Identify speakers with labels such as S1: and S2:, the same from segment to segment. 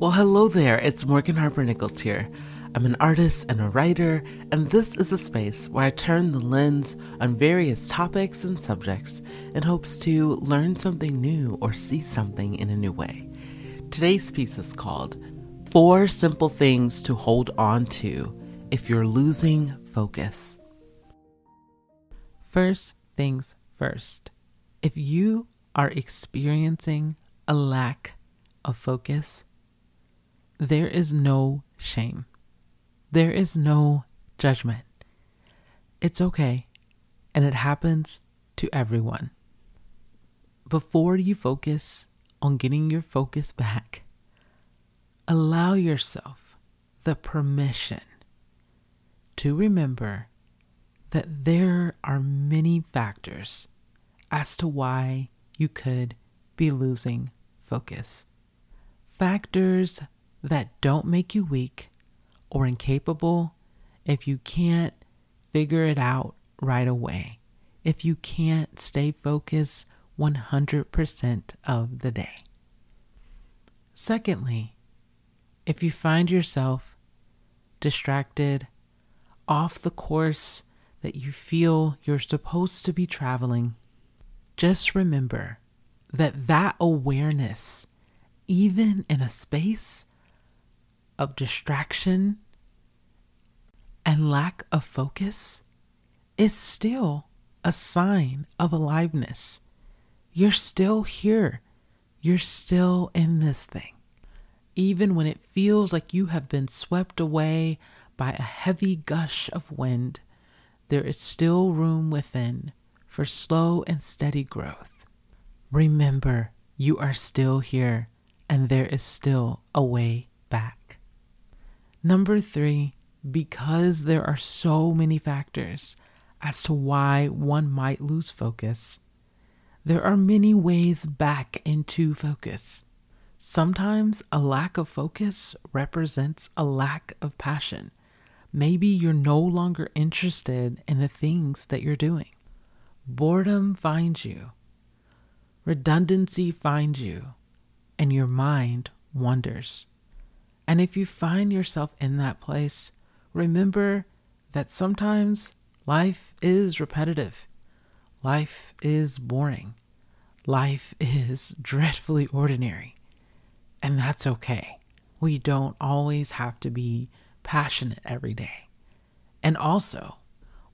S1: Well, hello there, it's Morgan Harper Nichols here. I'm an artist and a writer, and this is a space where I turn the lens on various topics and subjects in hopes to learn something new or see something in a new way. Today's piece is called Four Simple Things to Hold On to If You're Losing Focus. First things first. If you are experiencing a lack of focus, there is no shame. There is no judgment. It's okay, and it happens to everyone. Before you focus on getting your focus back, allow yourself the permission to remember that there are many factors as to why you could be losing focus. Factors that don't make you weak or incapable if you can't figure it out right away, if you can't stay focused 100% of the day. Secondly, if you find yourself distracted, off the course that you feel you're supposed to be traveling, just remember that that awareness, even in a space of distraction and lack of focus, is still a sign of aliveness. You're still here. You're still in this thing. Even when it feels like you have been swept away by a heavy gush of wind, there is still room within for slow and steady growth. Remember, you are still here and there is still a way back. Number three, because there are so many factors as to why one might lose focus, there are many ways back into focus. Sometimes a lack of focus represents a lack of passion. Maybe you're no longer interested in the things that you're doing. Boredom finds you, redundancy finds you, and your mind wanders. And if you find yourself in that place, remember that sometimes life is repetitive, life is boring, life is dreadfully ordinary, and that's okay. We don't always have to be passionate every day. And also,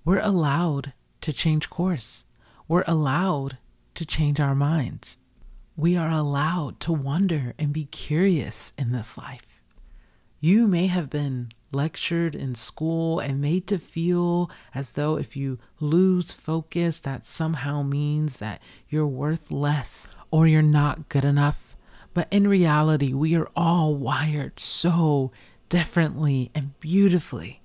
S1: we're allowed to change course. We're allowed to change our minds. We are allowed to wonder and be curious in this life. You may have been lectured in school and made to feel as though if you lose focus, that somehow means that you're worth less or you're not good enough. But in reality, we are all wired so differently and beautifully.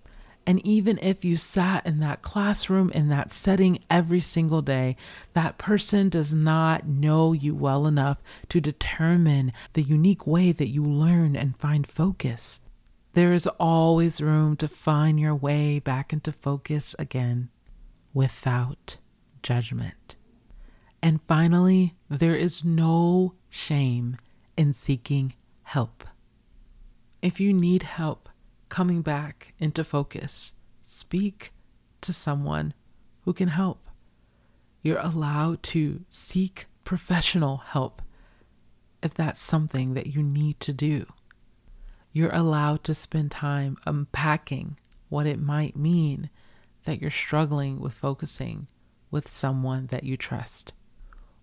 S1: And even if you sat in that classroom, in that setting every single day, that person does not know you well enough to determine the unique way that you learn and find focus. There is always room to find your way back into focus again without judgment. And finally, there is no shame in seeking help. If you need help coming back into focus, speak to someone who can help. You're allowed to seek professional help if that's something that you need to do. You're allowed to spend time unpacking what it might mean that you're struggling with focusing with someone that you trust.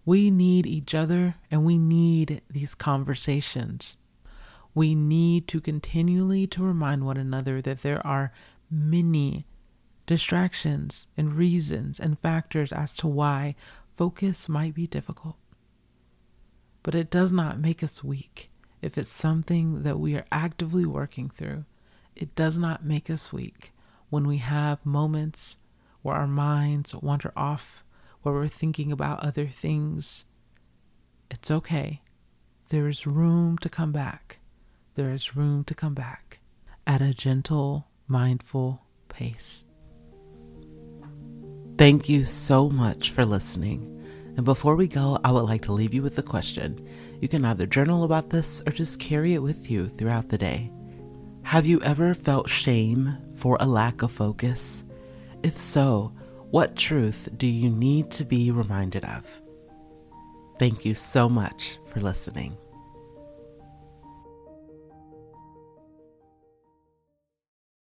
S1: We need each other and we need these conversations we need to continually to remind one another that there are many distractions and reasons and factors as to why focus might be difficult. But it does not make us weak if it's something that we are actively working through. It does not make us weak when we have moments where our minds wander off, where we're thinking about other things. It's okay. There is room to come back there is room to come back at a gentle, mindful pace. Thank you so much for listening. And before we go, I would like to leave you with a question. You can either journal about this or just carry it with you throughout the day. Have you ever felt shame for a lack of focus? If so, what truth do you need to be reminded of? Thank you so much for listening.